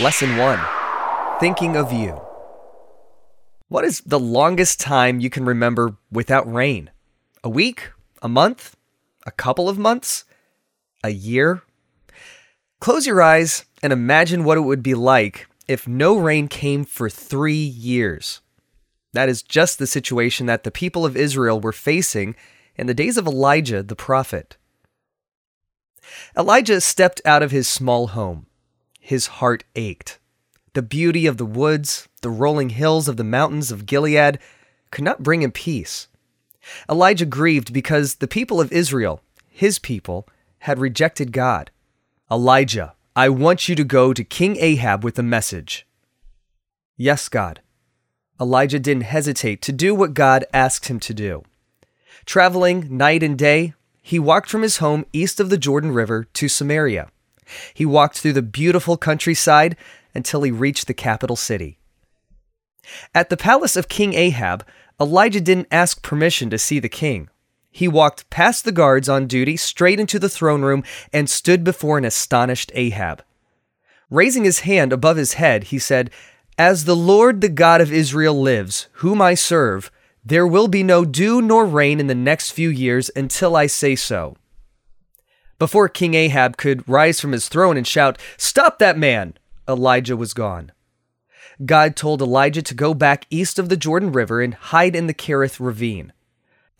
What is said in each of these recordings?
Lesson 1 Thinking of You. What is the longest time you can remember without rain? A week? A month? A couple of months? A year? Close your eyes and imagine what it would be like if no rain came for three years. That is just the situation that the people of Israel were facing in the days of Elijah the prophet. Elijah stepped out of his small home his heart ached. The beauty of the woods, the rolling hills of the mountains of Gilead could not bring him peace. Elijah grieved because the people of Israel, his people, had rejected God. Elijah, I want you to go to King Ahab with a message. Yes, God. Elijah didn't hesitate to do what God asked him to do. Traveling night and day, he walked from his home east of the Jordan River to Samaria. He walked through the beautiful countryside until he reached the capital city. At the palace of King Ahab, Elijah didn't ask permission to see the king. He walked past the guards on duty straight into the throne room and stood before an astonished Ahab. Raising his hand above his head, he said, As the Lord the God of Israel lives, whom I serve, there will be no dew nor rain in the next few years until I say so. Before King Ahab could rise from his throne and shout, Stop that man! Elijah was gone. God told Elijah to go back east of the Jordan River and hide in the Kerith ravine.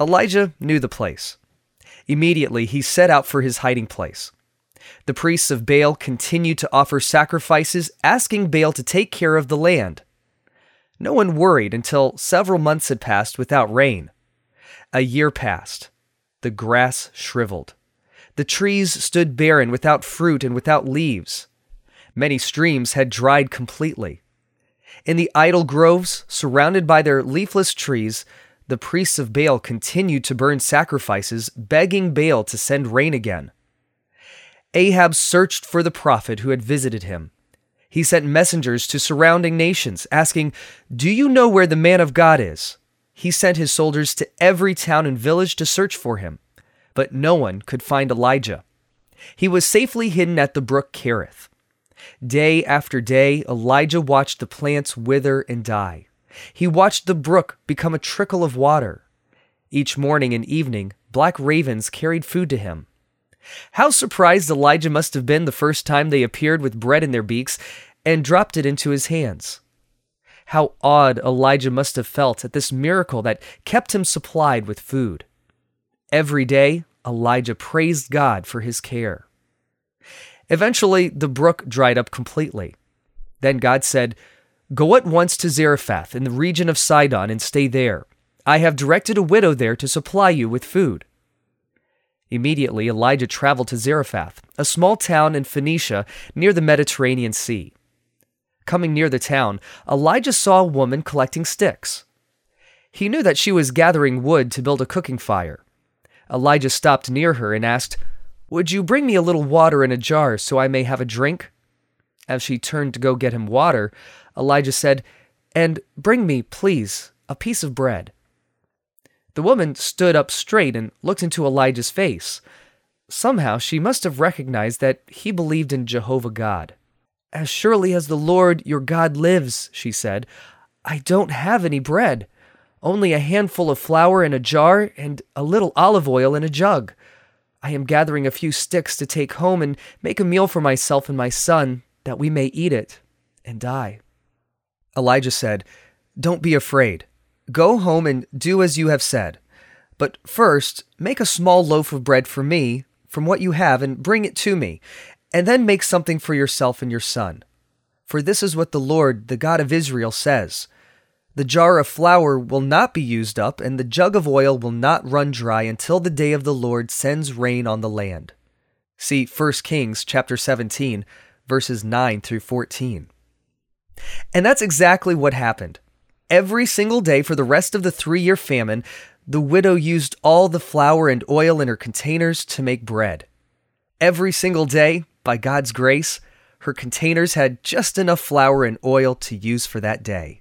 Elijah knew the place. Immediately, he set out for his hiding place. The priests of Baal continued to offer sacrifices, asking Baal to take care of the land. No one worried until several months had passed without rain. A year passed. The grass shriveled. The trees stood barren without fruit and without leaves. Many streams had dried completely. In the idol groves, surrounded by their leafless trees, the priests of Baal continued to burn sacrifices, begging Baal to send rain again. Ahab searched for the prophet who had visited him. He sent messengers to surrounding nations, asking, Do you know where the man of God is? He sent his soldiers to every town and village to search for him but no one could find Elijah. He was safely hidden at the brook Kerith. Day after day, Elijah watched the plants wither and die. He watched the brook become a trickle of water. Each morning and evening, black ravens carried food to him. How surprised Elijah must have been the first time they appeared with bread in their beaks and dropped it into his hands. How awed Elijah must have felt at this miracle that kept him supplied with food. Every day, Elijah praised God for his care. Eventually, the brook dried up completely. Then God said, Go at once to Zarephath in the region of Sidon and stay there. I have directed a widow there to supply you with food. Immediately, Elijah traveled to Zarephath, a small town in Phoenicia near the Mediterranean Sea. Coming near the town, Elijah saw a woman collecting sticks. He knew that she was gathering wood to build a cooking fire. Elijah stopped near her and asked, Would you bring me a little water in a jar so I may have a drink? As she turned to go get him water, Elijah said, And bring me, please, a piece of bread. The woman stood up straight and looked into Elijah's face. Somehow she must have recognized that he believed in Jehovah God. As surely as the Lord your God lives, she said, I don't have any bread only a handful of flour in a jar and a little olive oil in a jug. I am gathering a few sticks to take home and make a meal for myself and my son, that we may eat it and die. Elijah said, Don't be afraid. Go home and do as you have said. But first, make a small loaf of bread for me from what you have and bring it to me, and then make something for yourself and your son. For this is what the Lord, the God of Israel, says the jar of flour will not be used up, and the jug of oil will not run dry until the day of the Lord sends rain on the land. See 1 Kings chapter 17, verses 9 through 14. And that's exactly what happened. Every single day for the rest of the three year famine, the widow used all the flour and oil in her containers to make bread. Every single day, by God's grace, her containers had just enough flour and oil to use for that day.